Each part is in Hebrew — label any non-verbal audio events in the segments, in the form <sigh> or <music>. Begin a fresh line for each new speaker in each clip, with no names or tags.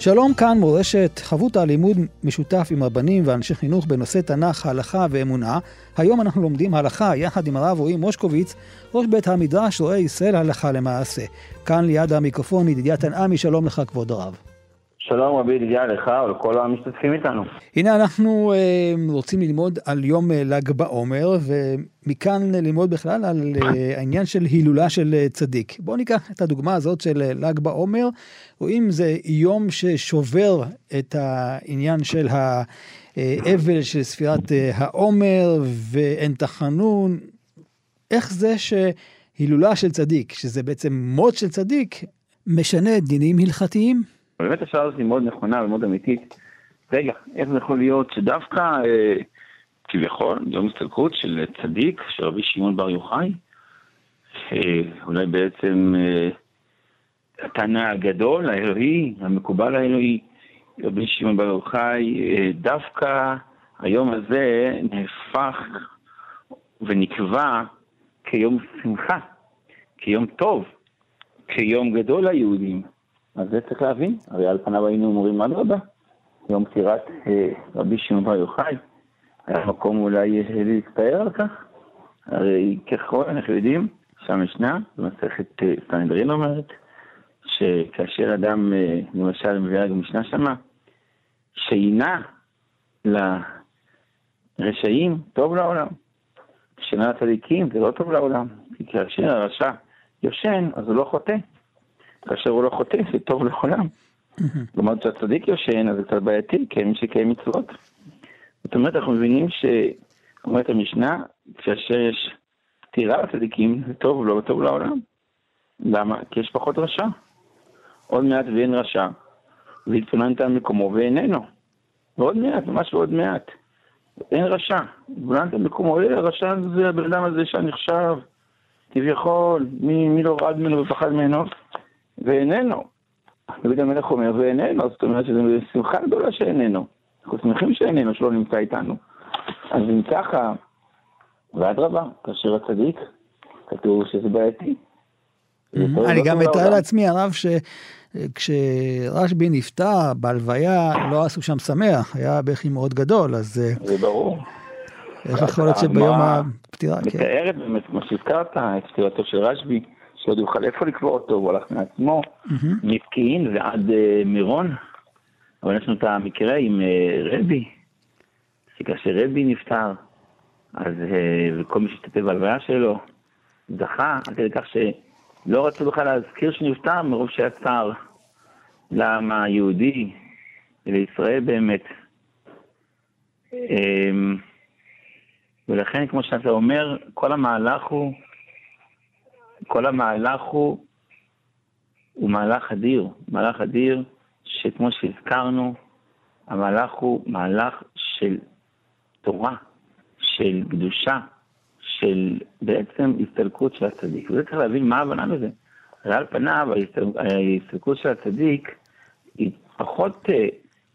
שלום כאן מורשת, חבותה לימוד משותף עם רבנים ואנשי חינוך בנושא תנ"ך, הלכה ואמונה. היום אנחנו לומדים הלכה יחד עם הרב רועי מושקוביץ, ראש בית המדרש רואה ישראל הלכה למעשה. כאן ליד המיקרופון ידידיה תנעמי, שלום לך כבוד הרב.
שלום רבי ידידיה לך ולכל המשתתפים איתנו.
הנה אנחנו אה, רוצים ללמוד על יום אה, ל"ג בעומר, ומכאן ללמוד בכלל על אה, העניין של הילולה של אה, צדיק. בואו ניקח את הדוגמה הזאת של אה, ל"ג בעומר, רואים זה יום ששובר את העניין של האבל של ספירת העומר ואין תחנון. איך זה שהילולה של צדיק, שזה בעצם מות של צדיק, משנה דינים הלכתיים?
באמת השאלה הזאת היא מאוד נכונה ומאוד אמיתית. רגע, איך זה יכול להיות שדווקא אה, כביכול יום הסתלקות של צדיק, של רבי שמעון בר יוחאי, אה, אולי בעצם אה, התנא הגדול, האלוהי, המקובל האלוהי, רבי שמעון בר יוחאי, אה, דווקא היום הזה נהפך ונקבע כיום שמחה, כיום טוב, כיום גדול ליהודים. אז זה צריך להבין, הרי על פניו היינו אומרים אדרבה, יום פטירת אה, רבי שמעון בר יוחאי, היה מקום אולי אה, להצטער על כך, הרי ככל אנחנו יודעים שהמשנה, במסכת אה, סטנדרין אומרת, שכאשר אדם, למשל, מביאה גם משנה שמה, שינה לרשעים, טוב לעולם. שינה לצדיקים, זה לא טוב לעולם. כי כאשר הרשע יושן, אז הוא לא חוטא. כאשר הוא לא חוטא, זה טוב לכולם. לעומת שהצדיק יושן, אז זה קצת בעייתי, כי מי שקיים מצוות. זאת אומרת, אנחנו מבינים ש... אומרת המשנה, כאשר יש פטירה לצדיקים, זה טוב לא טוב לעולם. למה? כי יש פחות רשע. עוד מעט ואין רשע, והתבוננת על מקומו ואיננו. ועוד מעט, ממש ועוד מעט. אין רשע. התבוננת על מקומו, רשע זה הבן אדם הזה שנחשב, כביכול, מי, מי לא רעד ממנו ופחד ממנו, ואיננו. דוד המלך אומר, ואיננו, זאת אומרת שזו שמחה גדולה שאיננו. אנחנו שמחים שאיננו, שלא נמצא איתנו. אז אם ככה, ואדרבה, כאשר הצדיק, כתוב שזה בעייתי.
אני גם מתאר לעצמי, הרב, שכשרשב"י נפטר בהלוויה, לא עשו שם שמח, היה בכי מאוד גדול, אז...
זה ברור.
איך יכול להיות שביום הפטירה, כן.
מתארת באמת, כמו שהזכרת, את פטירתו של רשב"י, שעוד יוכל איפה לקבור אותו, הוא הלך מעצמו, מפקיעין ועד מירון. אבל יש לנו את המקרה עם רבי, שכאשר רבי נפטר, אז וכל מי שהשתתף בהלוויה שלו, זכה, עד כדי כך שלא רצו בכלל להזכיר שנפטר מרוב שהיה צער לעם היהודי ולישראל באמת. ולכן, כמו שאתה אומר, כל המהלך הוא, כל המהלך הוא, הוא מהלך אדיר, מהלך אדיר שכמו שהזכרנו, המהלך הוא מהלך של תורה, של קדושה, של בעצם הסתלקות של הצדיק. וזה צריך להבין מה ההבנה בזה. הרי על פניו ההסתלקות של הצדיק היא פחות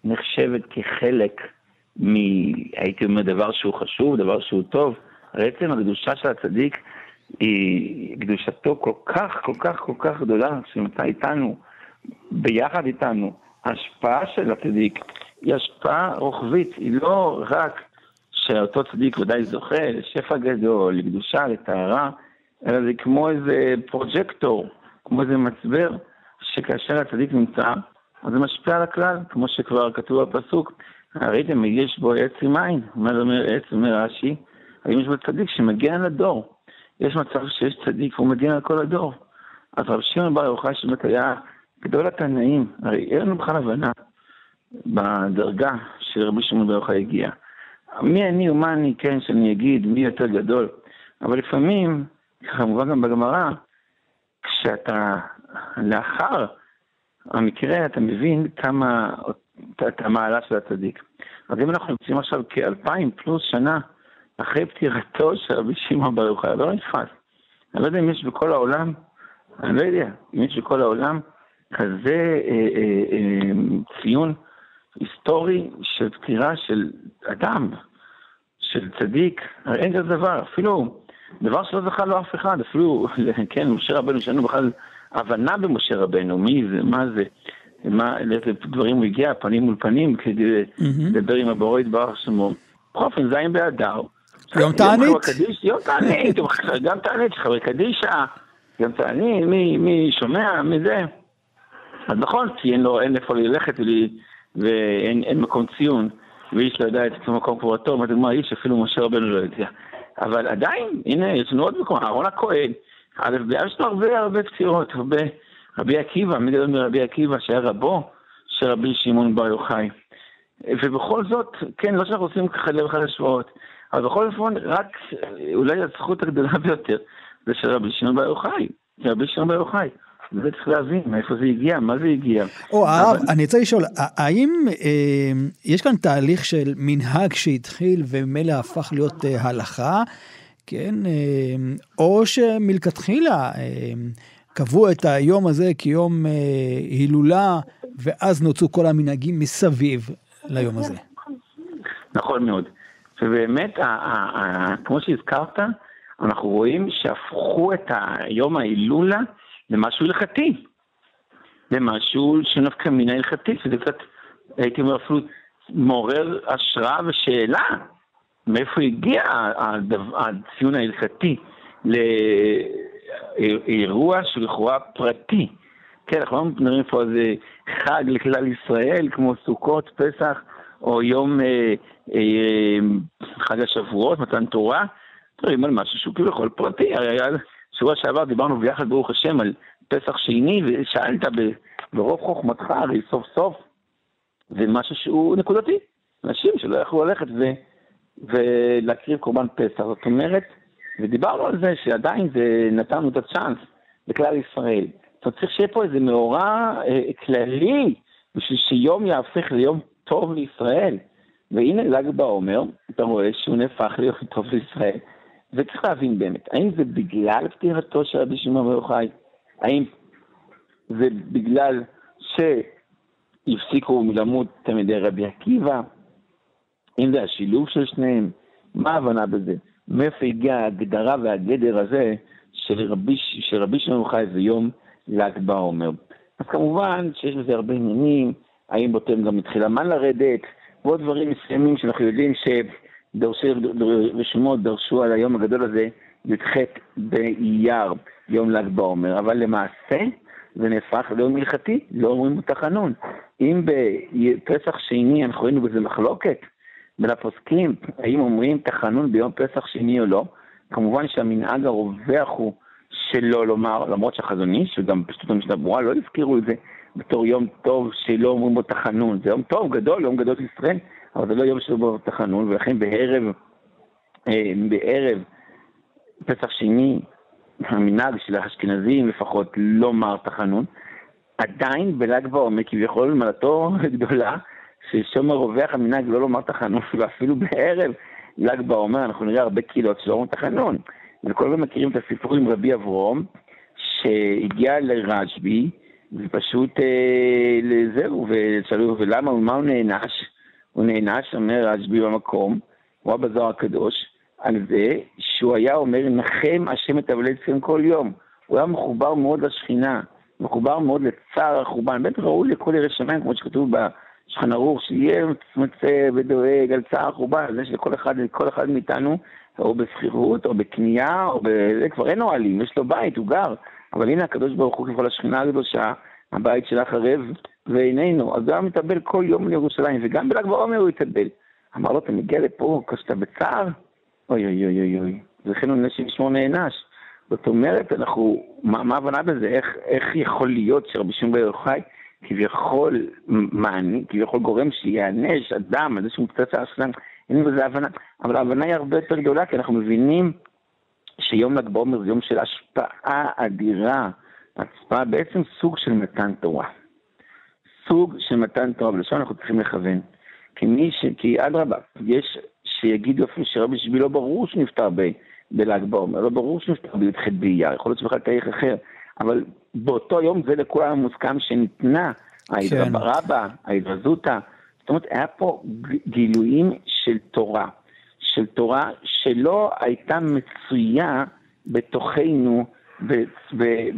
נחשבת כחלק מ... הייתי אומר דבר שהוא חשוב, דבר שהוא טוב. הרי עצם הקדושה של הצדיק היא קדושתו כל כך, כל כך, כל כך גדולה, שנמצא איתנו, ביחד איתנו. ההשפעה של הצדיק היא השפעה רוחבית, היא לא רק שאותו צדיק ודאי זוכה לשפע גדול, לקדושה, לטהרה, אלא זה כמו איזה פרוג'קטור, כמו איזה מצבר, שכאשר הצדיק נמצא, אז זה משפיע על הכלל, כמו שכבר כתוב בפסוק, ראיתם, יש בו עץ עם עין, אומר עץ, אומר רש"י, האם יש בו צדיק שמגן על הדור. יש מצב שיש צדיק והוא מגן על כל הדור. אז רב שמעון בר יוחאי שבאמת היה גדול התנאים, הרי אין לנו בכלל הבנה בדרגה של רבי שמעון בר יוחאי הגיע. מי אני ומה אני, כן, שאני אגיד מי יותר גדול. אבל לפעמים, כמובן גם בגמרא, כשאתה לאחר המקרה, אתה מבין כמה, את המעלה של הצדיק. אז אם אנחנו נמצאים עכשיו כאלפיים פלוס שנה אחרי פטירתו של רבי שמעון בר יוחאי, לא נתפס. אני לא יודע אם יש בכל העולם, אני לא יודע, אם יש בכל העולם כזה אה, אה, אה, ציון היסטורי של פטירה של אדם, של צדיק, אין כזה דבר, אפילו דבר שלא זכה לו אף אחד, אפילו, <laughs> כן, משה רבנו, יש לנו בכלל הבנה במשה רבנו, מי זה, מה זה, מה, לאיזה דברים הוא הגיע, פנים מול פנים, כדי לדבר עם הבורא יתברך שמו. בכל אופן, זין באדר.
יום תענית?
יום תענית, גם תענית, חברי קדישא, גם תענית, מי שומע, מי זה. אז נכון, כי אין לו, אין איפה ללכת ואין מקום ציון, ואיש לא יודע את עצמו מקום קבורתו, מה זה אומר, איש אפילו משה רבנו לא יודע. אבל עדיין, הנה, יש לנו עוד מקום, אהרון הכהן, א', יש לנו הרבה הרבה פצירות, הרבה, רבי עקיבא, מי גדול מרבי עקיבא, שהיה רבו של רבי שמעון בר יוחאי. ובכל זאת, כן, לא שאנחנו עושים לב אחד השוואות, אבל בכל זאת, רק אולי הזכות הגדולה <laughs> ביותר זה של רבי שמעון בר יוחאי, רבי שמעון בר יוחאי. זה צריך להבין מאיפה זה הגיע, מה זה הגיע.
או הרב, אני רוצה לשאול, האם אה, יש כאן תהליך של מנהג שהתחיל וממילא הפך להיות אה, הלכה, כן, אה, או שמלכתחילה אה, קבעו את היום הזה כיום אה, הילולה, ואז נוצרו כל המנהגים מסביב ליום הזה.
נכון מאוד. ובאמת, כמו שהזכרת, אנחנו רואים שהפכו את היום ההילולה למשהו הלכתי. למשהו שנפקא מינה הלכתית, שזה קצת, הייתי אומר אפילו, מעורר השראה ושאלה. מאיפה הגיע הציון ההלכתי לאירוע שהוא לכאורה פרטי. כן, אנחנו לא מדברים פה על חג לכלל ישראל, כמו סוכות, פסח, או יום אה, אה, חג השבועות, מתן תורה. מדברים על משהו שהוא כביכול פרטי. הרי שבוע שעבר דיברנו ביחד, ברוך השם, על פסח שני, ושאלת ברוב חוכמתך, הרי סוף סוף זה משהו שהוא נקודתי. אנשים שלא יכלו ללכת ו... ולהקריב קורבן פסח. זאת אומרת, ודיברנו על זה שעדיין זה נתנו את הצ'אנס לכלל ישראל. אומרת, צריך שיהיה פה איזה מאורע אה, כללי בשביל שיום יהפך ליום טוב לישראל. והנה ל"ג בעומר, אתה רואה שהוא נהפך ליום טוב לישראל. וצריך להבין באמת, האם זה בגלל פטירתו של רבי שמעון בר יוחאי? האם זה בגלל שהפסיקו מלמוד תלמידי רבי עקיבא? אם זה השילוב של שניהם, מה ההבנה בזה? מאיפה הגיעה ההגדרה והגדר הזה של רבי, של רבי שמעון יוחאי זה יום ל"ג בעומר? אז כמובן שיש בזה הרבה עניינים, האם באותו גם התחיל המן לרדת, ועוד דברים מסוימים שאנחנו יודעים שדורשי רשומות דרשו על היום הגדול הזה, י"ח באייר, יום ל"ג בעומר, אבל למעשה זה נהפך ליום הלכתי, לא אומרים בתחנון. אם בפסח שני אנחנו ראינו בזה מחלוקת, בין הפוסקים, האם אומרים תחנון ביום פסח שני או לא, כמובן שהמנהג הרווח הוא שלא לומר, למרות שהחזון איש, וגם פשוט המשנה ברורה, לא הזכירו את זה בתור יום טוב שלא אומרים בו תחנון. זה יום טוב, גדול, יום גדול ישראל, אבל זה לא יום שלא בו תחנון, ולכן בערב, אה, בערב פסח שני, המנהג של האשכנזים לפחות לא לומר תחנון, עדיין בל"ג בעומר כביכול מעלתו גדולה, ששם רווח המנהג לא לומר תחנון, <laughs> ואפילו בערב ל"ג בעומר אנחנו נראה הרבה קהילות שלא אומרים תחנון. הזמן מכירים את הסיפור עם רבי אברום, שהגיע לרשב"י, ופשוט אה, לזהו, ושאלו, ולמה, ומה הוא נענש? הוא נענש, אומר רשב"י במקום, הוא היה בזוהר הקדוש, על זה שהוא היה אומר, נחם השם את אבלי כל יום. הוא היה מחובר מאוד לשכינה, מחובר מאוד לצער החורבן, באמת ראוי לכל ירא שמיים, כמו שכתוב שולחן ערוך, שיהיה מצמצה ודואג על צער החורבן, זה שלכל אחד, אחד מאיתנו, או בשכירות, או בקנייה, או ב... זה כבר אין אוהלים, יש לו בית, הוא גר. אבל הנה הקדוש ברוך הוא ככל השכינה הקדושה, הבית שלה חרב ואיננו. אז הוא היה מתאבל כל יום לירושלים, וגם בל"ג בעומר הוא התאבל. אמר לו, אתה מגיע לפה כשאתה בצער? אוי אוי אוי אוי אוי. וכן הוא נשים שמו נענש. זאת אומרת, אנחנו, מה ההבנה בזה? איך, איך יכול להיות שרבי שמעון בר יוחאי כביכול מעני, כביכול גורם שיענש אדם על זה שהוא מפצץ על השלם, אין בזה הבנה, אבל ההבנה היא הרבה יותר גדולה, כי אנחנו מבינים שיום ל"ג בעומר זה יום של השפעה אדירה, השפעה בעצם סוג של מתן תורה. סוג של מתן תורה, ולשם אנחנו צריכים לכוון. כי מי ש... כי אדרבה, יש שיגידו אפילו שרבי שבי לא ברור שנפטר ב... בל"ג בעומר, לא ברור שנפטר בי"ח באייר, יכול להיות שבכלל תאריך אחר, אבל באותו יום זה לכולם מוסכם שניתנה כן. ההתרזותא, זאת אומרת, היה פה גילויים של תורה, של תורה שלא הייתה מצויה בתוכנו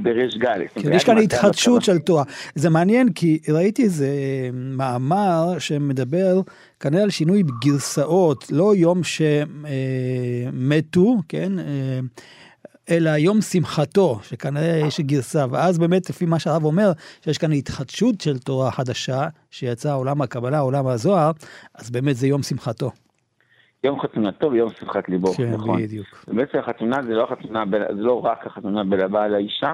בריש גל.
כן, יש כאן התחדשות של תורה. זה מעניין כי ראיתי איזה מאמר שמדבר כנראה על שינוי גרסאות, לא יום שמתו, כן? אה, אלא יום שמחתו, שכנראה יש גרסה, ואז באמת, לפי מה שהרב אומר, שיש כאן התחדשות של תורה חדשה, שיצאה עולם הקבלה, עולם הזוהר, אז באמת זה יום שמחתו.
יום חתונתו ויום שמחת ליבו,
כן, נכון. בדיוק.
ובעצם החתונה זה לא החתונה, זה לא רק החתונה בין הבעל לאישה,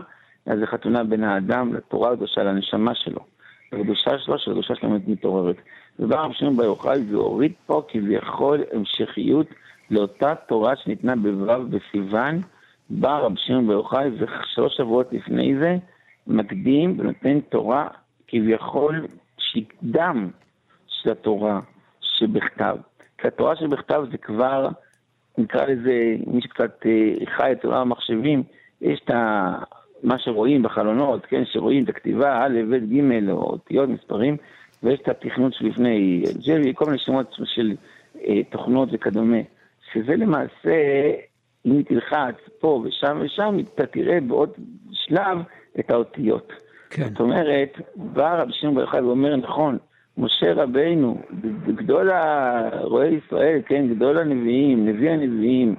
אלא זה חתונה בין האדם לתורה הקדושה, לנשמה שלו. הקדושה שלו, שהקדושה שלו מתעוררת. ובא רב שמעון בר יוחאי והוריד פה כביכול המשכיות לאותה תורה שניתנה בו' בסיוון, בא רב שמעון בר יוחאי ושלוש שבועות לפני זה מקדים ונותן תורה כביכול שהיא דם של התורה שבכתב. כי התורה שבכתב זה כבר, נקרא לזה, מי שקצת אה, חי את עולם המחשבים, יש את ה... מה שרואים בחלונות, כן, שרואים את הכתיבה א', ב', ג', או אותיות, מספרים, ויש את התכנות שלפני ג'לי, כל מיני שמות של אה, תוכנות וכדומה, שזה למעשה, אם תלחץ פה ושם ושם, אתה תראה בעוד שלב את האותיות. כן. זאת אומרת, בא רבי שמעון בר יוחאי ואומר, נכון, משה רבינו, גדול רואי ישראל, כן, גדול הנביאים, נביא הנביאים,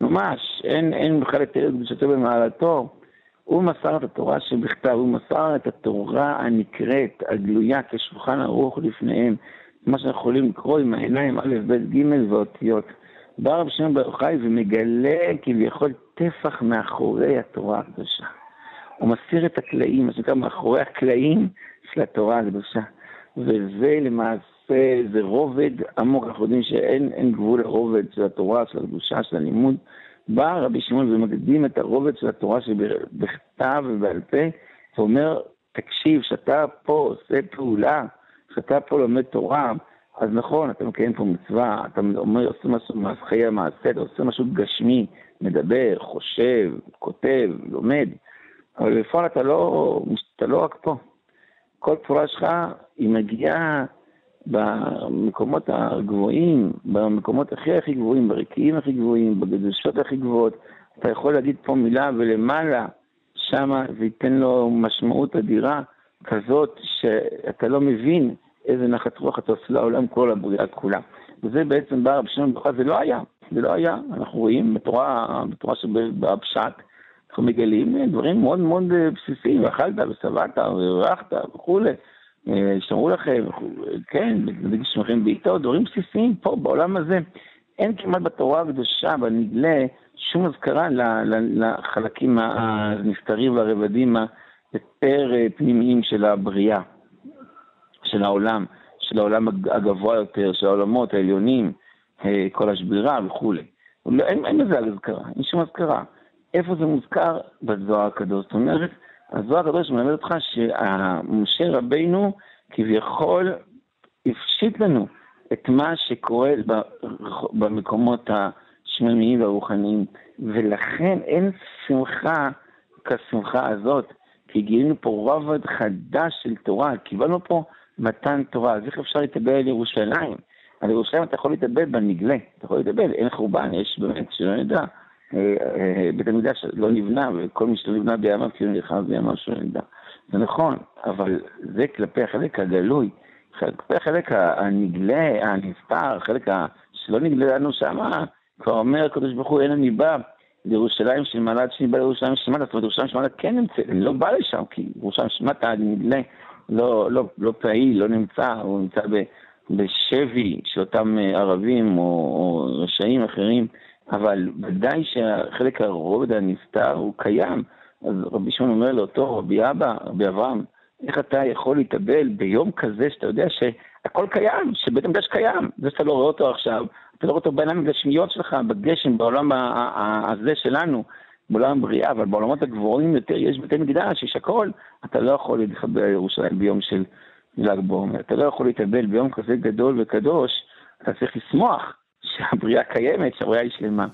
ממש, אין, אין בכלל את ארץ קדושתו במעלתו. הוא מסר את התורה שבכתב, הוא מסר את התורה הנקראת, הגלויה, כשולחן ערוך לפניהם, מה שאנחנו יכולים לקרוא עם העיניים א', ב', ג' ואותיות. בא רב שמעון בר יוחאי ומגלה כביכול טפח מאחורי התורה הקדושה. הוא מסיר את הקלעים, מה שנקרא מאחורי הקלעים של התורה הקדושה. וזה למעשה, זה רובד עמוק, אנחנו יודעים שאין גבול לרובד של התורה, של הקדושה, של הלימוד. בא רבי שמעון ומקדים את הרובד של התורה שבכתב ובעל פה, ואומר, תקשיב, שאתה פה עושה פעולה, שאתה פה לומד תורה, אז נכון, אתה מקיים פה מצווה, אתה אומר, עושה משהו חיי המעשה, אתה עושה משהו גשמי, מדבר, חושב, כותב, לומד, אבל בפועל אתה לא, אתה לא רק פה. כל תורה שלך היא מגיעה במקומות הגבוהים, במקומות הכי הכי גבוהים, ברקיעים הכי גבוהים, בגדושות הכי גבוהות. אתה יכול להגיד פה מילה ולמעלה, שמה זה ייתן לו משמעות אדירה כזאת שאתה לא מבין איזה נחת רוח אתה עושה לעולם כל הבריאה כולה. וזה בעצם בא רבי שמעון ברכה, זה לא היה, זה לא היה. אנחנו רואים בתורה, בתורה שבפשט, אנחנו מגלים דברים מאוד מאוד בסיסיים, אכלת ושבעת והרחת וכולי. שמרו לכם, כן, בגלל שמכם בעיטות, דברים בסיסיים פה בעולם הזה. אין כמעט בתורה הקדושה, בנגלה, שום אזכרה לחלקים הנסתרים והרבדים היותר פנימיים של הבריאה, של העולם, של העולם הגבוה יותר, של העולמות העליונים, אה, כל השבירה וכולי. לא, אין, אין לזה אזכרה, אין שום אזכרה. איפה זה מוזכר? בזוהר הקדוש. זאת אומרת, הזוהר הקדוש מלמד אותך שמשה רבינו כביכול הפשיט לנו את מה שקורה במקומות השממיים והרוחניים, ולכן אין שמחה כשמחה הזאת, כי גילינו פה רובד חדש של תורה, קיבלנו פה מתן תורה, אז איך אפשר להתאבל על ירושלים? על ירושלים אתה יכול להתאבל בנגלה, אתה יכול להתאבל, אין חורבן, יש באמת, שלא נדע. אה, אה, בית המקדש לא נבנה, וכל מי שלא נבנה בימיו כאילו נלחם בימיו שלא נדע. זה נכון, אבל זה כלפי החלק הגלוי. כלפי החלק הנגלה, הנסתר, החלק שלא נגלה לנו שמה, כבר אומר הקדוש ברוך הוא, אין אני בא לירושלים של מעלה עד שאני בא לירושלים של מעלה, זאת אומרת ירושלים של מעלה כן נמצאת, אני לא בא לשם, כי ירושלים של מטה נגלה, לא, לא, לא פעיל, לא נמצא, הוא נמצא בשבי של אותם ערבים או, או רשעים אחרים. אבל ודאי שהחלק הרובד הנסתר הוא קיים. אז רבי שמעון אומר לאותו רבי אבא, רבי אברהם, איך אתה יכול להתאבל ביום כזה שאתה יודע הכל קיים, שבית המקדש קיים. זה שאתה לא רואה אותו עכשיו, אתה לא רואה אותו בעיניים הגשמיות שלך, בגשם, בעולם הזה שלנו, בעולם הבריאה, אבל בעולמות הגבוהים יותר יש בתי מקדש, יש הכל. אתה לא יכול להתחבר לירושלים ביום של ל"ג בעומר. אתה לא יכול להתאבל ביום כזה גדול וקדוש, אתה צריך לשמוח שהבריאה קיימת, שהבריאה היא שלמה.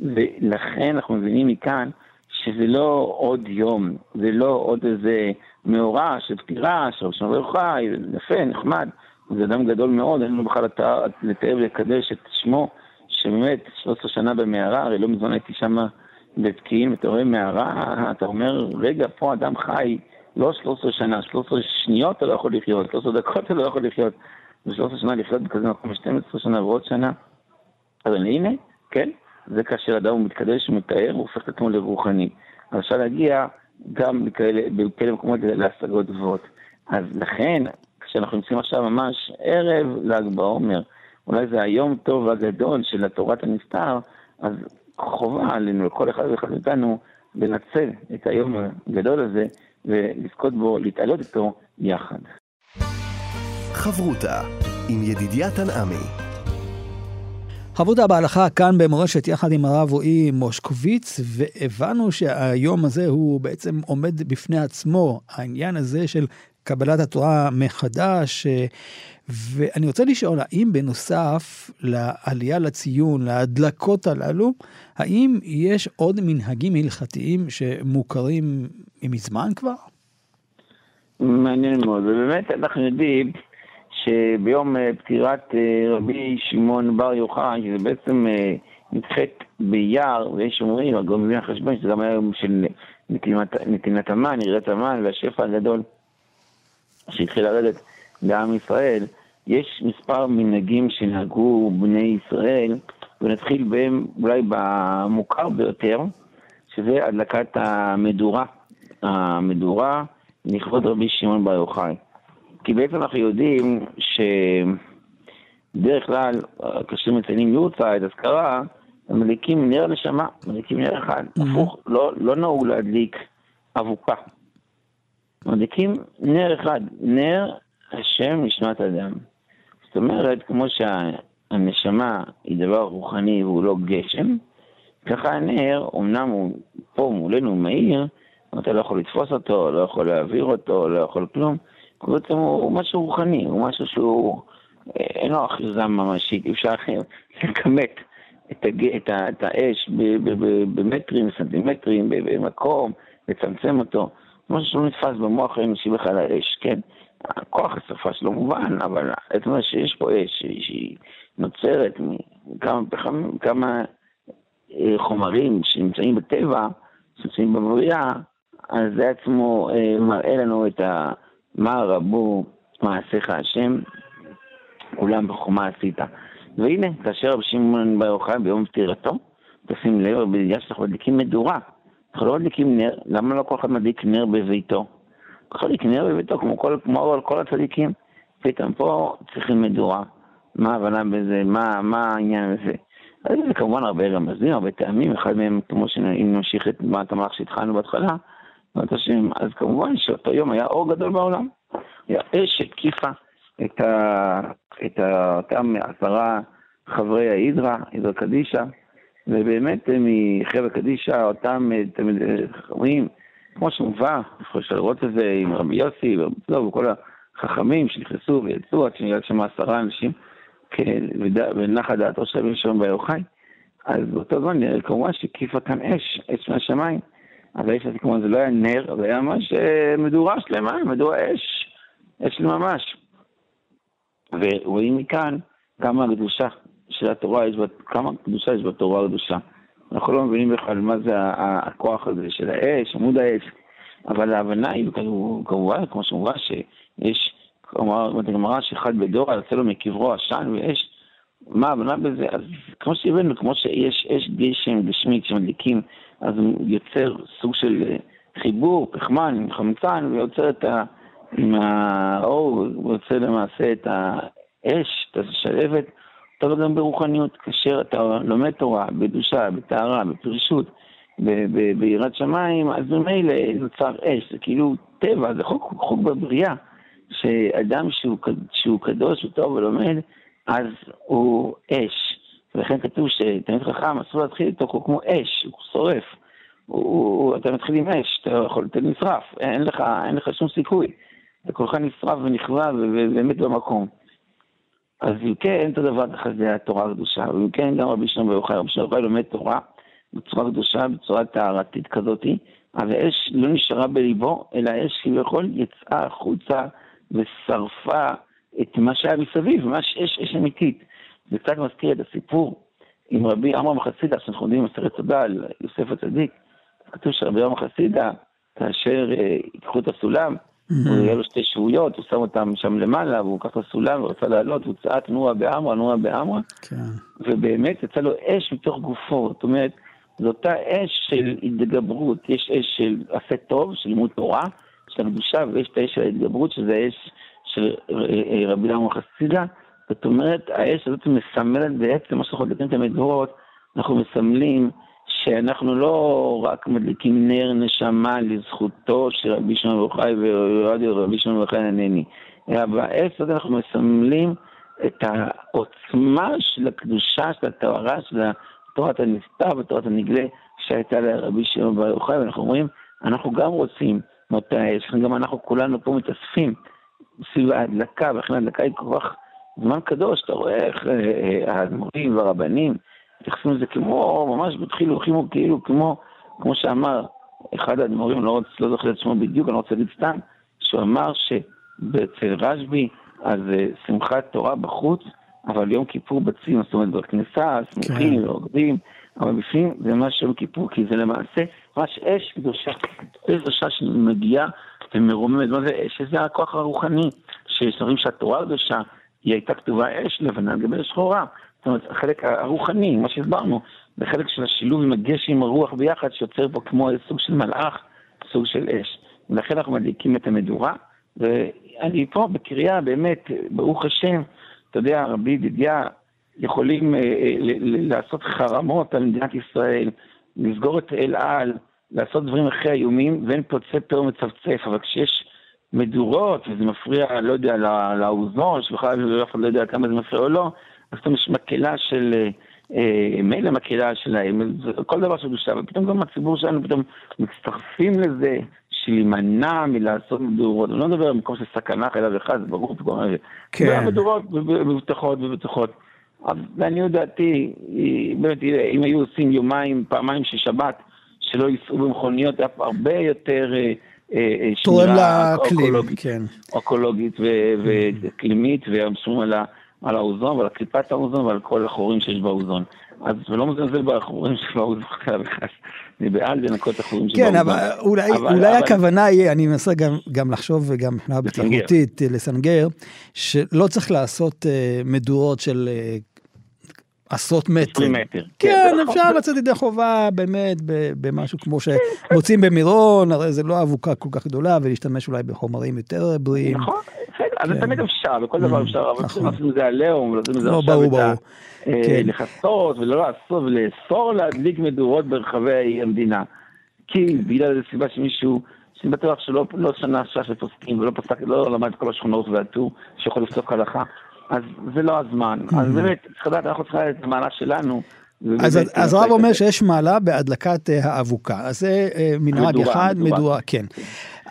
ולכן אנחנו מבינים מכאן שזה לא עוד יום, זה לא עוד איזה מאורע של פטירה, של ראשון ברכה, יפה, נחמד. זה אדם גדול מאוד, אין לנו בכלל לתאר ולקדש את שמו, שבאמת 13 שנה במערה, הרי לא מזמן הייתי שם בפקיעין, אתה רואה מערה, אתה אומר, רגע, פה אדם חי לא 13 שנה, 13 שניות אתה לא יכול לחיות, 13 דקות אתה לא יכול לחיות, ו-13 שנה לחיות בכזה מקום, 12 שנה ועוד שנה. אבל הנה, כן, זה כאשר אדם הוא מתקדש, הוא מתאר, הוא הופך את עצמו לרוחני. אז אפשר להגיע גם בכאלה, בכאלה מקומות להשגות גבוהות. אז לכן, כשאנחנו נמצאים עכשיו ממש ערב ל"ג בעומר, אולי זה היום טוב והגדול של התורת הנסתר, אז חובה עלינו, לכל אחד ואחד מאיתנו, לנצל את היום הגדול הזה ולזכות בו, להתעלות איתו יחד.
חברותה עם ידידיה תנעמי
חברותה בהלכה כאן במורשת יחד עם הרב רועי מושקוביץ, והבנו שהיום הזה הוא בעצם עומד בפני עצמו, העניין הזה של קבלת התורה מחדש. ואני רוצה לשאול, האם בנוסף לעלייה לציון, להדלקות הללו, האם יש עוד מנהגים הלכתיים שמוכרים מזמן כבר?
מעניין מאוד, ובאמת אנחנו יודעים שביום אה, פטירת אה, רבי שמעון בר יוחאי, שזה בעצם אה, נדחית באייר, ויש אומרים, הגורם מבין החשבון, שזה גם היה יום של נתינת המן, ירידת המן והשפע הגדול שהתחיל לרדת בעם ישראל. יש מספר מנהגים שנהגו בני ישראל, ונתחיל בהם אולי במוכר ביותר, שזה הדלקת המדורה. המדורה לכבוד רבי שמעון בר יוחאי. כי בעצם אנחנו יודעים שבדרך כלל, כאשר מציינים יורצייט, אזכרה, מדליקים נר נשמה, מדליקים נר אחד. הפוך, לא, לא נהוג להדליק אבוקה. מדליקים נר אחד, נר השם נשמת אדם. זאת אומרת, כמו שהנשמה היא דבר רוחני והוא לא גשם, ככה הנר, אמנם הוא פה מולנו מאיר, אתה לא יכול לתפוס אותו, לא יכול להעביר אותו, לא יכול כלום. בעצם הוא משהו רוחני, הוא משהו שהוא, אה, אין לו אחיזה ממשית, אפשר לכמת את, הג... את, ה... את האש במטרים, סנטימטרים, במקום, לצמצם אותו. משהו שלא נתפס במוח האנושי בכלל האש, כן? הכוח השרפה שלו מובן, אבל זאת אומרת שיש פה אש שהיא נוצרת מכמה פחמים, כמה אה, חומרים שנמצאים בטבע, שנמצאים בבריאה, אז זה עצמו אה, מראה לנו את ה... מה רבו מעשיך השם, כולם בחומה עשית. והנה, כאשר רבי שמעון בר יוחאי ביום פטירתו, תשים לב, בגלל שאנחנו מדליקים מדורה. אנחנו לא מדליקים נר, למה לא כל אחד מדליק נר בביתו? מדליק נר בביתו, כמו כל, כמו כל הצדיקים. פתאום פה צריכים מדורה. מה ההבנה בזה? מה, מה העניין בזה? אז זה כמובן הרבה רמזים, הרבה טעמים, אחד מהם, כמו שאם נמשיך את מה המהלך שהתחלנו בהתחלה, אז כמובן שאותו יום היה אור גדול בעולם. היה אש שהתקיפה את, ה, את ה, אותם עשרה חברי ההידרה, הידרה קדישא, ובאמת מחבר קדישא, אותם חברים, כמו שמובא, אפשר לראות את זה עם רבי יוסי וכל החכמים שנכנסו ויצאו עד שנראה שם עשרה אנשים, כן, ונחה דעתו של רבי שמעון בר יוחאי. אז באותו זמן כמובן שהקיפה כאן אש, אש מהשמיים. אז האש הזה כמובן זה לא היה נר, זה היה ממש אה, מדורה שלמה, מדורה אש, אש ממש. ורואים מכאן כמה הקדושה של התורה, יש כמה קדושה יש בתורה הקדושה. אנחנו לא מבינים בכלל מה זה הכוח הזה של האש, עמוד האש, אבל ההבנה היא כמובן, כמו שמובן, שיש, כלומר, בגמרא שאחד בדור יוצא לו מקברו עשן ואש, מה ההבנה בזה? אז כמו שהבאנו, כמו שיש אש גשם גשמית שמדליקים אז הוא יוצר סוג של אה, חיבור, פחמן חמצן, ויוצר את ה... עם האור, הוא יוצר למעשה את האש, את השלבת. אותו גם ברוחניות, כאשר אתה לומד תורה, בדושה, בטהרה, בפרישות, ביראת שמיים, אז ממילא נוצר אש, זה כאילו טבע, זה חוק, חוק בבריאה. שאדם שהוא, שהוא קדוש, הוא טוב ולומד, אז הוא אש. ולכן כתוב שתלמיד חכם אסור להתחיל איתו, הוא כמו אש, הוא שורף. הוא, הוא, אתה מתחיל עם אש, אתה יכול, אתה נשרף, אין לך, אין לך שום סיכוי. אתה כולך נשרף ונכווה ובאמת במקום. אז אם כן, את הדבר כזה התורה הקדושה, ואם כן, גם רבי שלום ברוך רבי שלום ברוך לומד תורה בצורה קדושה, בצורה טהרתית כזאתי, אבל אש לא נשארה בליבו, אלא אש כביכול יצאה החוצה ושרפה את מה שהיה מסביב, ממש אש, אש אמיתית. זה קצת מזכיר את הסיפור עם רבי עמרם חסידה, שאנחנו יודעים במסכת תודה על יוסף הצדיק. כתוב שרבי עמרם חסידה, כאשר אה, ייקחו את הסולם, הוא יהיה לו שתי שבויות, הוא שם אותם שם למעלה, והוא לקח את הסולם ורצה לעלות, הוא צעק נועה בעמרה, נועה בעמרה, כן. ובאמת יצא לו אש מתוך גופו, זאת אומרת, זו אותה אש של התגברות, יש אש של עשה טוב, של לימוד תורה, של הקדושה, ויש את האש של ההתגברות, שזה אש של אה, רבי למה חסידה. זאת אומרת, האש הזאת מסמלת בעצם מה שאנחנו מדליקים את המדברות, אנחנו מסמלים שאנחנו לא רק מדליקים נר נשמה לזכותו של רבי שמעון ברוך חי ורבי שמעון ברוך ענני, אלא באש הזאת אנחנו מסמלים את העוצמה של הקדושה, של הטהרה, של תורת הנסתר ותורת הנגלה שהייתה לרבי שמעון ברוך ואנחנו אומרים, אנחנו גם רוצים מאותה אש, גם אנחנו כולנו פה מתאספים סביב ההדלקה, ולכן ההדלקה היא כל כך זמן קדוש, אתה רואה איך אה, האדמו"רים והרבנים מתייחסים לזה כמו, ממש בתחילוכים, כאילו כמו, כמו שאמר אחד האדמו"רים, לא, לא זוכר את שמו בדיוק, אני לא רוצה להגיד סתם, שהוא אמר שאצל רשב"י, אז אה, שמחת תורה בחוץ, אבל יום כיפור בצים, זאת אומרת בכניסה, שמחים כן. ועובדים, אבל בפנים זה ממש יום כיפור, כי זה למעשה ממש אש קדושה, אש קדושה שמגיעה ומרוממת, מה זה אש? זה הכוח הרוחני, שיש דברים שהתורה הקדושה, היא הייתה כתובה אש לבנה על גבי שחורה. זאת אומרת, החלק הרוחני, מה שהסברנו, בחלק של השילוב עם הגשם, עם הרוח ביחד, שיוצר פה כמו סוג של מלאך, סוג של אש. ולכן אנחנו מדליקים את המדורה, ואני פה בקריאה, באמת, ברוך השם, אתה יודע, רבי ידידיה, יכולים אה, אה, לעשות חרמות על מדינת ישראל, לסגור את אל על, לעשות דברים אחרי איומים, ואין פוצה פה ומצפצף, אבל כשיש מדורות, וזה מפריע, לא יודע, לאוזון, שבכלל אף אחד לא יודע כמה זה מפריע או לא, אז פתאום יש מקהלה של, אה, אה מילא מקהלה שלהם, כל דבר של קדושה, ופתאום גם הציבור שלנו פתאום מצטרפים לזה, להימנע מלעשות מדורות. אני לא מדבר על מקום של סכנה חלילה וחס, זה ברור, כן. מדורות מבטחות ובטוחות. אז לעניות דעתי, באמת, אם היו עושים יומיים, פעמיים של שבת, שלא ייסעו במכוניות, היה הרבה יותר אה,
שמירה אקולוגית, כן.
אקולוגית ואקלימית, והם שומרים על, על האוזון ועל קליפת האוזון ועל כל החורים שיש באוזון. אז זה לא מזלזל בחורים <laughs> שבאוזון חלילה וחס. אני בעד לנקות החורים
שבאוזון. כן, אבל אולי, אבל, אולי אבל... הכוונה היא, אני מנסה גם, גם לחשוב וגם מבחינה בטיחותית לסנגר, שלא צריך לעשות uh, מדורות של uh, עשרות מטרים.
מטר.
כן, כן אפשר לצאת ידי חובה באמת במשהו כמו שמוצאים במירון, הרי זה לא אבוקה כל כך גדולה, ולהשתמש אולי בחומרים יותר בריאים.
נכון, בסדר, אז זה כן. תמיד אפשר, בכל דבר mm, אפשר, אבל צריכים לעשות את זה עליהום, ולעשות את זה
לא, עכשיו את
ה... אה, כן. לכסות ולא לעשות ולאסור להדליק מדורות ברחבי המדינה. כי בגלל איזו סיבה שמישהו, שאני בטוח שלא לא שנה שש לפוסקים ולא פסק, לא למד את כל השכונות והטור שיכול לפסוק הלכה. אז זה לא הזמן. אז באמת, צריך לדעת, אנחנו צריכים לדעת את המעלה שלנו.
אז, אז הרב אומר שיש מעלה בהדלקת אה, האבוקה, אז זה אה, מנהג אחד, מדורה, כן.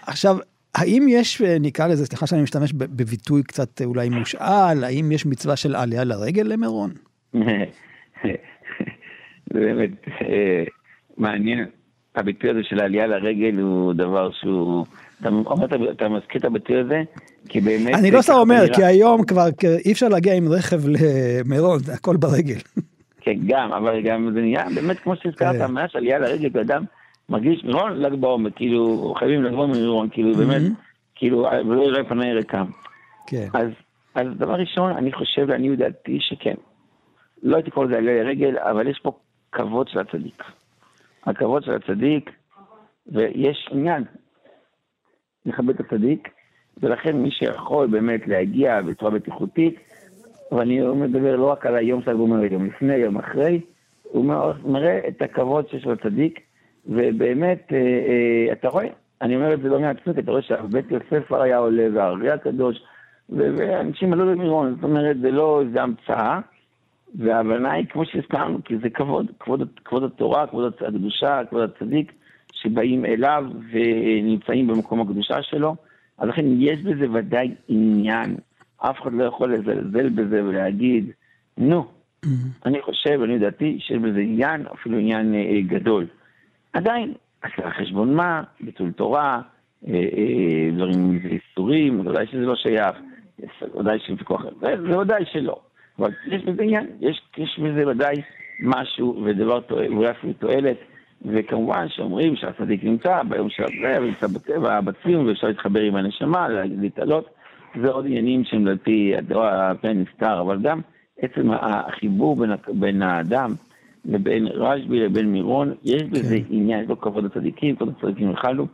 עכשיו, האם יש, אה, נקרא לזה, סליחה שאני משתמש בביטוי קצת אולי מושאל, האם יש מצווה של עלייה לרגל למירון? <laughs>
זה באמת מעניין. הביטוי הזה של העלייה לרגל הוא דבר שהוא... אתה, אתה מזכיר את הביטוי הזה? כי באמת...
אני לא סתם אומר, כי היום כבר אי אפשר להגיע עם רכב למירון, זה הכל ברגל. <laughs>
כן, גם, אבל גם זה נהיה באמת כמו שהזכרת, כן. מאז עלייה לרגל, ואדם מרגיש מירון ל"ג בעומר, כאילו, חייבים לבוא ממירון, כאילו, באמת, כאילו, ולא יראה פני ריקם. כן. אז, אז דבר ראשון, אני חושב, לעניות דעתי, שכן. לא הייתי קורא לזה עלייה לרגל, אבל יש פה כבוד של הצדיק. הכבוד של הצדיק, ויש עניין לכבד את הצדיק, ולכן מי שיכול באמת להגיע בצורה בטיחותית, ואני מדבר לא רק על היום של הגומר, יום לפני, יום אחרי, הוא מראה את הכבוד שיש לצדיק, ובאמת, אה, אה, אתה רואה, אני אומר את זה לא מעצמי, אתה רואה שבית יוסף היה עולה, והערבי הקדוש, ואנשים עלו למירון, זאת אומרת, זה לא איזה המצאה, וההבנה היא, כמו שהזכרנו, כי זה כבוד, כבוד, כבוד התורה, כבוד הקדושה, כבוד הצדיק, שבאים אליו ונמצאים במקום הקדושה שלו, אז לכן יש בזה ודאי עניין. אף אחד לא יכול לזלזל בזה ולהגיד, נו, mm-hmm. אני חושב, אני דעתי, שיש בזה עניין, אפילו עניין אה, גדול. עדיין, עשה חשבון מה, ביטול תורה, אה, אה, דברים איסורים, ודאי שזה לא שייך, ודאי שזה ויכוח, ודאי שלא. אבל יש בזה עניין, יש, יש בזה ודאי משהו ודבר, ואולי אפילו תועלת. וכמובן שאומרים שהצדיק נמצא ביום של הזה, ונמצא בטבע, בציון, ואפשר להתחבר עם הנשמה, להתעלות. זה עוד עניינים שהם על פי הפן נסתר, אבל גם עצם החיבור בין, בין האדם לבין רשב"י לבין מירון, יש כן. בזה עניין, יש לו כבוד לצדיקים, כבוד לצדיקים יחלו.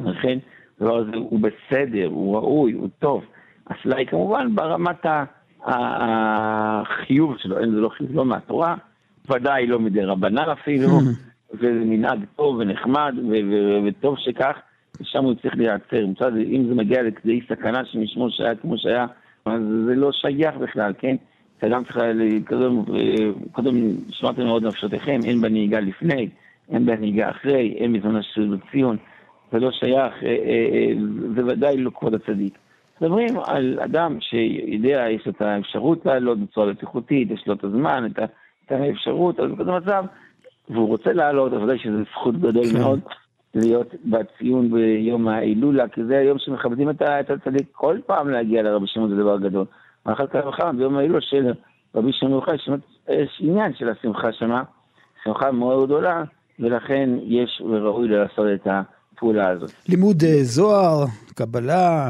לכן, הדבר הזה הוא בסדר, הוא ראוי, הוא טוב. השאלה היא כמובן ברמת החיוב שלו, אין זה לא חיוב לא מהתורה, ודאי לא מדי רבנן אפילו, וזה מנהג טוב ונחמד, וטוב שכך, ושם הוא צריך להיעצר. מצד, אם זה מגיע לכדי סכנה שמשמור שהיה כמו שהיה, אז זה לא שייך בכלל, כן? אדם צריך להתקדם, קודם שמרתם מאוד נפשותיכם, אין בנהיגה לפני, אין בנהיגה אחרי, אין מזמן השיר בציון, זה לא שייך, אה, אה, אה, זה ודאי לא כבוד הצדיק. מדברים על אדם שיודע, יש לו את האפשרות לעלות בצורה בטיחותית, יש לו את הזמן, את האפשרות, אז בכזה מצב, והוא רוצה לעלות, אז ודאי שזו זכות גדול כן. מאוד להיות בציון ביום ההילולה, כי זה היום שמכבדים את הצדיק כל פעם להגיע לרבי שמעון זה דבר גדול. ואחר כך וכמה ביום ההילולה של רבי שמעון יוחאי, יש עניין של השמחה שמה, שמחה מאוד גדולה, ולכן יש וראוי לעשות את הפעולה הזאת.
לימוד אה, זוהר, קבלה,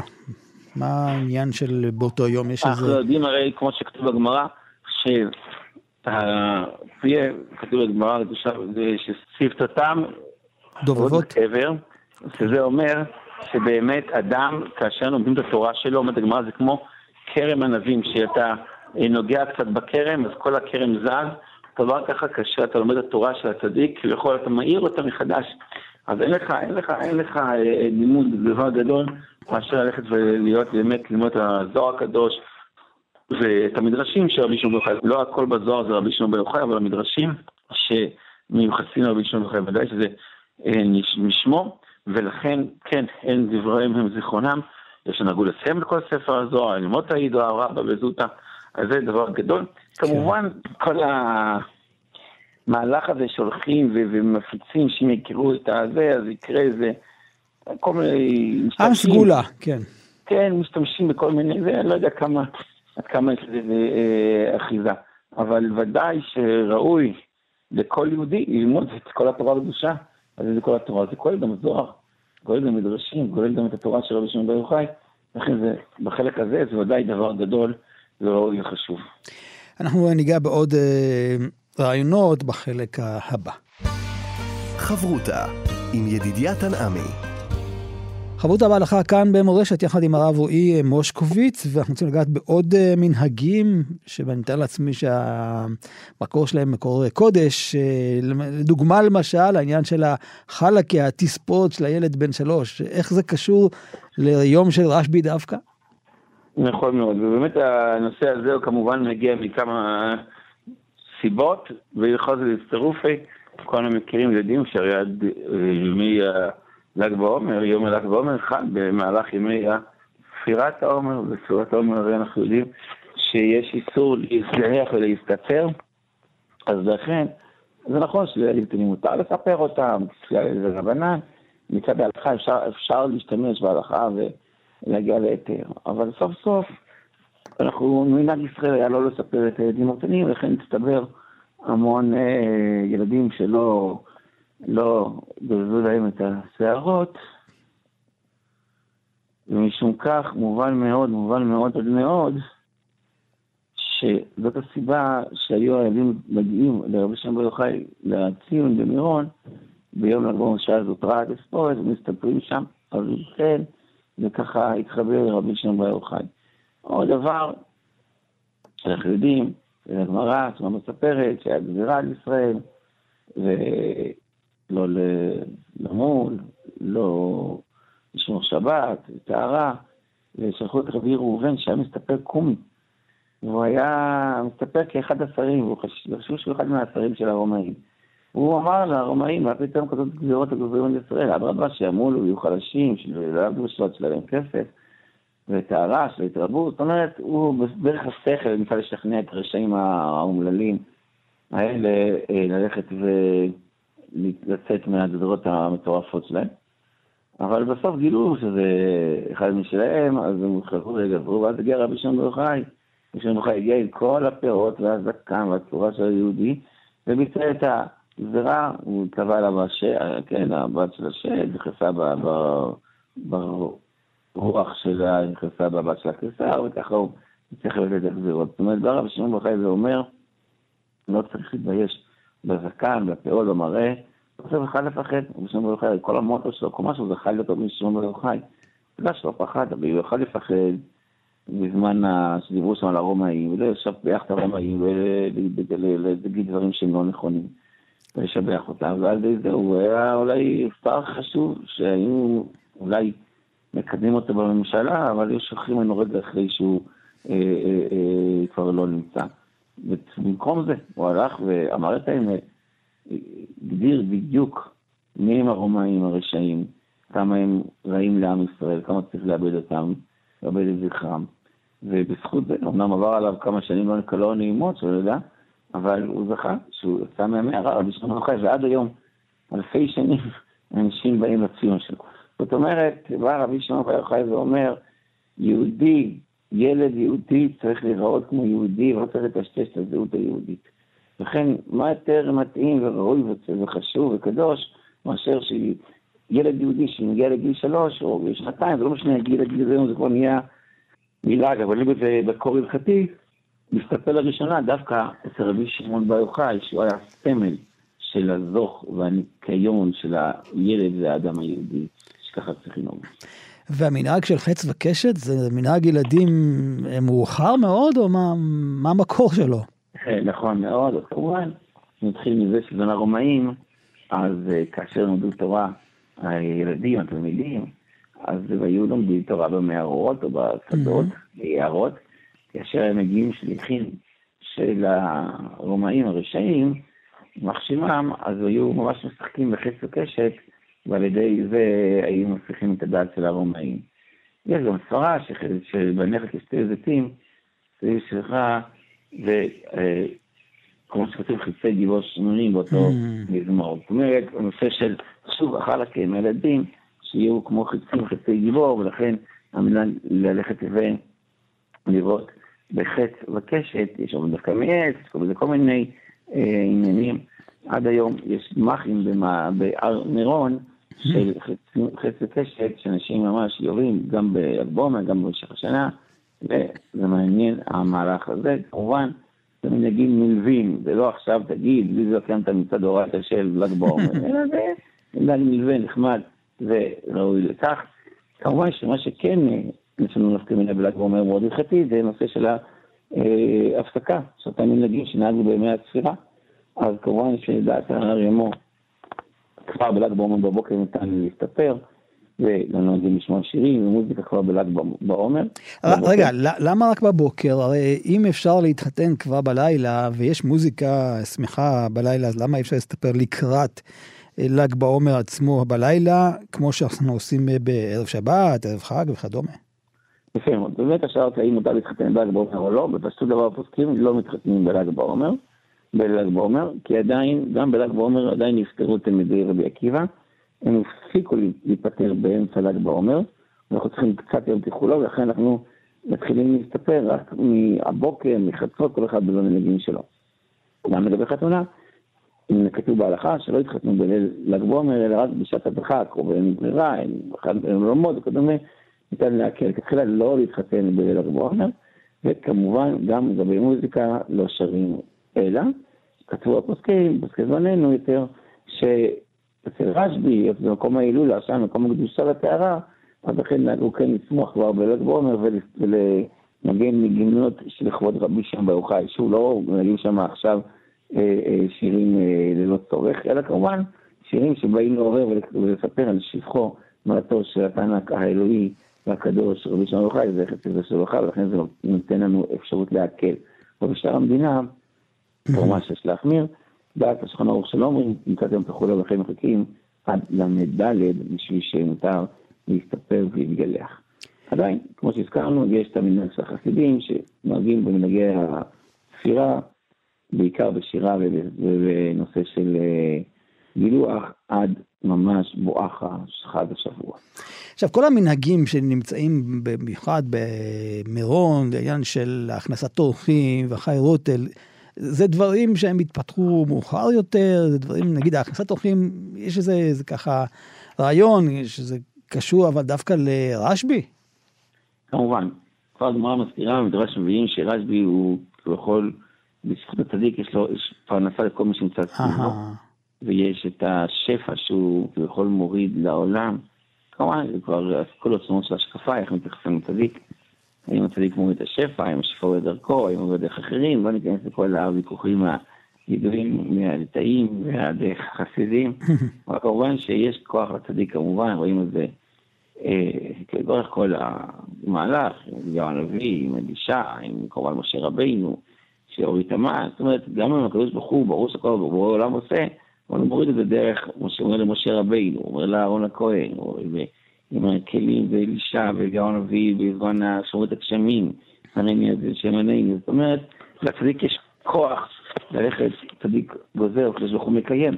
מה העניין של באותו יום? יש איזה...
אנחנו יודעים הרי, כמו שכתוב בגמרא, ש... כתוב בגמרא, ששפתותם
דובבות
קבר, שזה אומר שבאמת אדם, כאשר לומדים את התורה שלו, אומרת הגמרא, זה כמו כרם ענבים, שאתה נוגע קצת בכרם, אז כל הכרם זז. דבר ככה כאשר אתה לומד את התורה של הצדיק, כביכול אתה מאיר אותה מחדש. אז אין לך, אין לך, אין לך אה, לימוד דבר גדול, מאשר ללכת ולהיות באמת, ללמוד את הזוהר הקדוש, ואת המדרשים של רבי שמעון בר יוחאי. לא הכל בזוהר זה רבי שמעון בר יוחאי, אבל המדרשים שמיוחסים לרבי שמעון בר יוחאי, ודאי שזה אה, משמו, ולכן, כן, אין דבריהם הם זיכרונם. יש שנהגו לסיים את כל ספר הזוהר, ללמוד את העידו הרבה וזוטה, אז זה דבר גדול. כן. כמובן, כל המהלך הזה שהולכים ומפיצים, שאם יכירו את הזה, אז יקרה איזה, כל מיני...
עם סגולה, כן.
כן, משתמשים בכל מיני, זה, לא יודע כמה, עד כמה יש לזה אה, אחיזה. אבל ודאי שראוי לכל יהודי ללמוד את כל התורה הקדושה. אז זה כל התורה, זה כולל גם זוהר, כולל גם מדרשים, כולל גם את התורה של רבי שמעון בר יוחאי, לכן זה, בחלק הזה זה ודאי דבר גדול וראוי וחשוב.
אנחנו ניגע בעוד אה, רעיונות בחלק הבא.
חברותה עם ידידיה תנעמי
חברות בהלכה כאן במורשת יחד עם הרב רועי מושקוביץ ואנחנו רוצים לגעת בעוד אה, מנהגים שאני מתאר לעצמי שהמקור שלהם מקור קודש לדוגמה למשל העניין של החלקה התספורת של הילד בן שלוש איך זה קשור ליום של רשב"י דווקא?
נכון מאוד ובאמת הנושא הזה הוא כמובן מגיע מכמה סיבות ויכול להיות צירופי כל המכירים יודעים שהרי עד ימי ל"ג בעומר, יום הל"ג בעומר חל במהלך ימי ספירת העומר, בספירת העומר הרי אנחנו יודעים שיש איסור להזדהח ולהסתתר, אז לכן, זה נכון שלילדים מותר לספר אותם, זה רבנן, מצד ההלכה אפשר, אפשר להשתמש בהלכה ולהגיע להיתר, אבל סוף סוף אנחנו, מנהג ישראל היה לא לספר את הילדים הקטנים, ולכן הצטבר המון אה, ילדים שלא לא גזלו להם את השערות, ומשום כך מובן מאוד, מובן מאוד עד מאוד, שזאת הסיבה שהיו הילדים מגיעים לרבי שם בר יוחאי לציון במירון, ביום לגבור שעה זאת רעת אספורת, ומסתפרים שם, אבל כן, וככה התחבר לרבי שם בר יוחאי. עוד דבר, אנחנו יודעים, הגמרא, עצמה מספרת, שהיה גזירה על ישראל, ו... לא למול, לא לשמור שבת, טהרה, ושלחו את רבי ראובן שהיה מסתפר קומי. והוא היה מסתפר כאחד השרים, והוא חשב שהוא אחד מהשרים של הרומאים. הוא אמר לרומאים, מה פתאום כזאת גזירות הגזירות לישראל? אדרבה, שיאמרו לו, יהיו חלשים, שלא יעבדו בשבת שלהם כסף, וטהרה, שלא יתרבו. זאת אומרת, הוא בדרך השכל ניסה לשכנע את הרשעים האומללים האלה אה, ללכת ולצאת מהגזירות המטורפות שלהם. אבל בסוף גילו שזה אחד משלהם, אז הם חזרו וגזרו, ואז הגיע רבי שמעון בר. רבי שמעון בר הגיע עם כל הפירות והזקן והצורה של היהודי, וביצע את הגזירה, הוא טבע עליו השד, כן, הבת של השד, נכנסה ברוח שלה, נכנסה בבת של הקיסר, וככה הוא צריך לבטל את הגזירות. זאת אומרת, בא רבי שמעון בר יוחאי ואומר, לא צריך להתבייש בזקן, בפירות, במראה. עכשיו בכלל לפחד, רבי שמעון בר יוחאי, כל המוטו שלו, כל משהו זה חי להיות רבי שמעון בר יוחאי. בגלל שלא פחד, אבל הוא יכול לפחד בזמן שדיברו שם על הרומאים, ולא ישב ביחד הרומאים ולהגיד דברים שהם לא נכונים, ולשבח אותם, ועל ידי זה הוא היה אולי שר חשוב, שהיו אולי מקדמים אותו בממשלה, אבל היו שוכחים ממנו רגע אחרי שהוא אה, אה, אה, כבר לא נמצא. ובמקום זה, הוא הלך ואמר את האמת. הגדיר בדיוק מי הם הרומאים הרשעים, כמה הם רעים לעם ישראל, כמה צריך לאבד אותם, לאבד את זכרם. ובזכות זה, אמנם עבר עליו כמה שנים לא, לא נעימות, שלא יודע, אבל הוא זכה שהוא יצא מהמערה, ועד היום, אלפי שנים, <laughs> אנשים באים לציון שלו. זאת אומרת, בא רבי שמעון בר יוחאי ואומר, יהודי, ילד יהודי צריך להיראות כמו יהודי, ולא צריך לטשטש את הזהות היהודית. לכן, מה יותר מתאים וראוי וחשוב וקדוש, מאשר שילד יהודי שמגיע לגיל שלוש או גיל שנתיים, זה לא משנה, גיל לגיל זה, זה כבר נהיה מילאג, אבל אם זה בקור הלכתי, מסתכל לראשונה דווקא אצל רבי שמעון בר יוחאי, שהוא היה סמל של הזוך והניקיון של הילד והאדם היהודי, שככה צריך לנהוג.
והמנהג של חץ וקשת זה מנהג ילדים מאוחר מאוד, או מה, מה המקור שלו?
נכון מאוד, אז כמובן, נתחיל מזה שזמן הרומאים, אז אה, כאשר למדו תורה הילדים, התלמידים, אז הם היו לומדים תורה במערות או בשדות, ביערות, כאשר הם מגיעים שליחים של הרומאים הרשעים, מחשימם, אז היו ממש משחקים בחץ וקשת, ועל ידי זה היו מפסיכים את הדעת של הרומאים. יש גם סברה שבנכס יש שתי זיתים, סביב שלך וכמו אה, שכתוב חיצי גיבור שנונים באותו mm. מזמור. זאת אומרת, הנושא של שוב החלקים, הילדים, שיהיו כמו חיצים, חיצי גיבור, ולכן המילה ללכת ולראות בחץ וקשת, יש שם דווקא מעץ, כל מיני, כל מיני אה, עניינים. עד היום יש גמ"חים בהר מירון של חץ וקשת, שאנשים ממש יורים גם באלבומה, גם במשך השנה. וזה מעניין המהלך הזה. כמובן, זה מנהגים נלווים, זה לא עכשיו תגיד, בלי זה קיימת מצד הוראת של ל"ג בעומר, <laughs> אלא זה מנהג נלווה נחמד וראוי לכך. כמובן שמה שכן יש לנו נפקא מינה בל"ג בעומר מאוד הלכתי, זה נושא של ההפסקה, שאותם מנהגים שנהגו בימי הספירה. אז כמובן שדעת האריימו, כבר בל"ג בעומר בבוקר ניתן להסתפר. וגם לומדים לשמוע שירים ומוזיקה כבר בל"ג בעומר.
רגע, למה רק בבוקר? הרי אם אפשר להתחתן כבר בלילה ויש מוזיקה שמחה בלילה, אז למה אי אפשר להסתפר לקראת אה, ל"ג בעומר עצמו בלילה, כמו שאנחנו עושים אה, בערב שבת, ערב חג וכדומה?
יפה מאוד. באמת השארת האם מותר להתחתן בל"ג בעומר או לא, בפשטות דבר הפוסקים לא מתחתנים בל"ג בעומר, בל"ג בעומר, כי עדיין, גם בל"ג בעומר עדיין נפטרו תלמידי רבי עקיבא. הם הפסיקו להיפטר באמצע ל"ג בעומר, ואנחנו צריכים קצת יותר תיכולו, ולכן אנחנו מתחילים להסתפר רק מהבוקר, מחצות, כל אחד בלא מנהגים שלו. גם לגבי חתונה, אם כתוב בהלכה שלא יתחתנו בליל ל"ג בעומר, אלא רק בשעת הדחק, או באין ברירה, אין ללמוד וכדומה, ניתן להקל. כתחילה לא להתחתן בליל ל"ג בעומר, וכמובן גם לגבי מוזיקה לא שרים אלא, כתבו הפוסקים, פוסקי זמננו יותר, ש... אצל רשב"י, במקום ההילולה, שם מקום הקדושה לטהרה, אז לכן נהגו כן לצמוח כבר בל"ג בעומר ולנגן מגינות שלכבוד רבי שם ברוך הוא שוב, לא נגיד שם עכשיו אה, אה, שירים אה, ללא צורך, אלא כמובן שירים שבאים לעורר ולספר על שבחו מעלתו של התנ"ך האלוהי והקדוש, רבי שמעון יוחאי, זה חצי זה של יוחאי, ולכן זה נותן לנו אפשרות להקל. ובשאר המדינה, כמובן שיש להחמיר, דעת השולחן ערוך של אומרים, נמצאתם תחולה וכן מחכים עד ל"ד בשביל שמותר להסתפר ולהתגלח. עדיין, כמו שהזכרנו, יש את המנהג של החסידים שנוהגים במנהגי הספירה, בעיקר בשירה ובנושא של אה, גילוח, עד ממש בואכה חג השבוע.
עכשיו, כל המנהגים שנמצאים במיוחד במירון, העניין של הכנסת אורחים והחי רוטל, זה דברים שהם התפתחו מאוחר יותר, זה דברים, נגיד, הכנסת אורחים, יש איזה, איזה ככה רעיון, שזה קשור אבל דווקא לרשב"י?
כמובן. כבר הגמרא מזכירה, מדרש מביאים שרשב"י הוא כביכול, בזכות הצדיק יש לו, יש פרנסה לכל מי שנמצא סביבו, ויש את השפע שהוא כביכול מוריד לעולם. כמובן, זה כבר כל העוצמות של השקפה, איך מתייחסים לצדיק. האם הצדיק מוריד את השפע, האם השפע עובד דרכו, האם עובד דרך אחרים, לא ניכנס לכל הוויכוחים הידועים מהליטאים והדרך החסידים, <laughs> אבל כמובן שיש כוח לצדיק כמובן, רואים את זה אה, לאורך כל המהלך, עם יואל הנביא, עם אלישע, עם כמובן משה רבינו, שהוריד את המן, זאת אומרת, גם אם הקדוש ברוך הוא, ברור שכל ברור העולם עושה, אבל הוא מוריד את זה דרך, כמו שאומר למשה רבינו, הוא אומר לאהרון הכהן, הוא עם הכלים ואלישע וגאון אבי בזמן שומרת הגשמים, ענני הזה שם ענני, זאת אומרת, לצדיק יש כוח ללכת, צדיק גוזר, הקדוש ברוך הוא מקיים.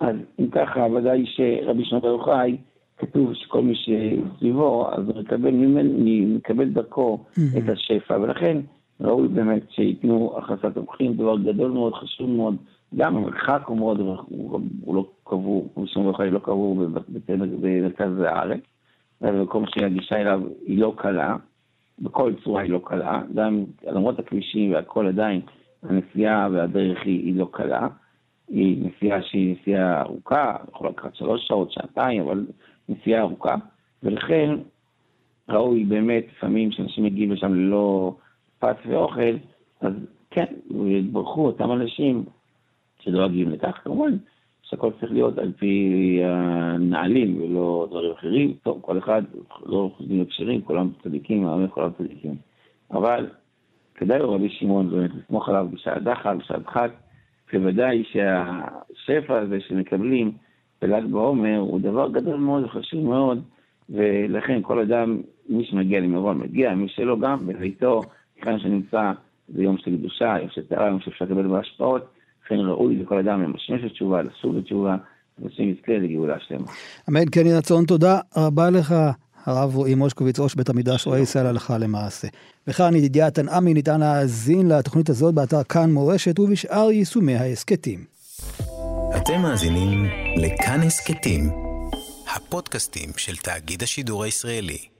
אז אם ככה, ודאי שרבי שנות יוחאי, כתוב שכל מי שסביבו, אז הוא מקבל ממנו, מקבל דרכו את השפע, ולכן ראוי באמת שייתנו הכנסת אורחים, דבר גדול מאוד, חשוב מאוד. גם המרחק הוא מאוד, הוא, הוא לא קבור, כמו שאומרים לך, לא קבור במרכז הארץ, במקום שהגישה אליו היא לא קלה, בכל צורה היא לא קלה, גם למרות הכבישים והכל עדיין, הנסיעה והדרך היא, היא לא קלה. היא נסיעה שהיא נסיעה ארוכה, יכולה לקחת שלוש שעות, שעתיים, אבל נסיעה ארוכה, ולכן ראוי באמת לפעמים שאנשים מגיעים לשם ללא פס ואוכל, אז כן, יתברכו אותם אנשים שדואגים לכך, כמובן שהכל צריך להיות על פי הנעלים ולא דברים אחרים. טוב, כל אחד, לא חושבים הקשרים, כולם צדיקים, העם כולם צדיקים. אבל כדאי לרבי שמעון באמת לסמוך עליו בשעת דחק, בשעת חג, בוודאי שהשפע הזה שמקבלים בל"ג בעומר הוא דבר גדול מאוד וחשוב מאוד, ולכן כל אדם, מי שמגיע למירון מגיע, מי שלא גם בביתו, כאן שנמצא זה יום של קדושה, יום של טהרה, יום שאפשר לקבל בהשפעות, לכן ראוי לכל אדם למשמש לתשובה, לסור לתשובה, ושם יזכה לגאולה שלמה.
אמן, כן יהי רצון, תודה רבה לך. הרב רועי מושקוביץ, ראש בית המדרש רואה ישראל הלכה למעשה. וכאן ידידיה תנעמי ניתן להאזין לתוכנית הזאת באתר כאן מורשת ובשאר יישומי ההסכתים.
אתם מאזינים לכאן הסכתים, הפודקאסטים של תאגיד השידור הישראלי.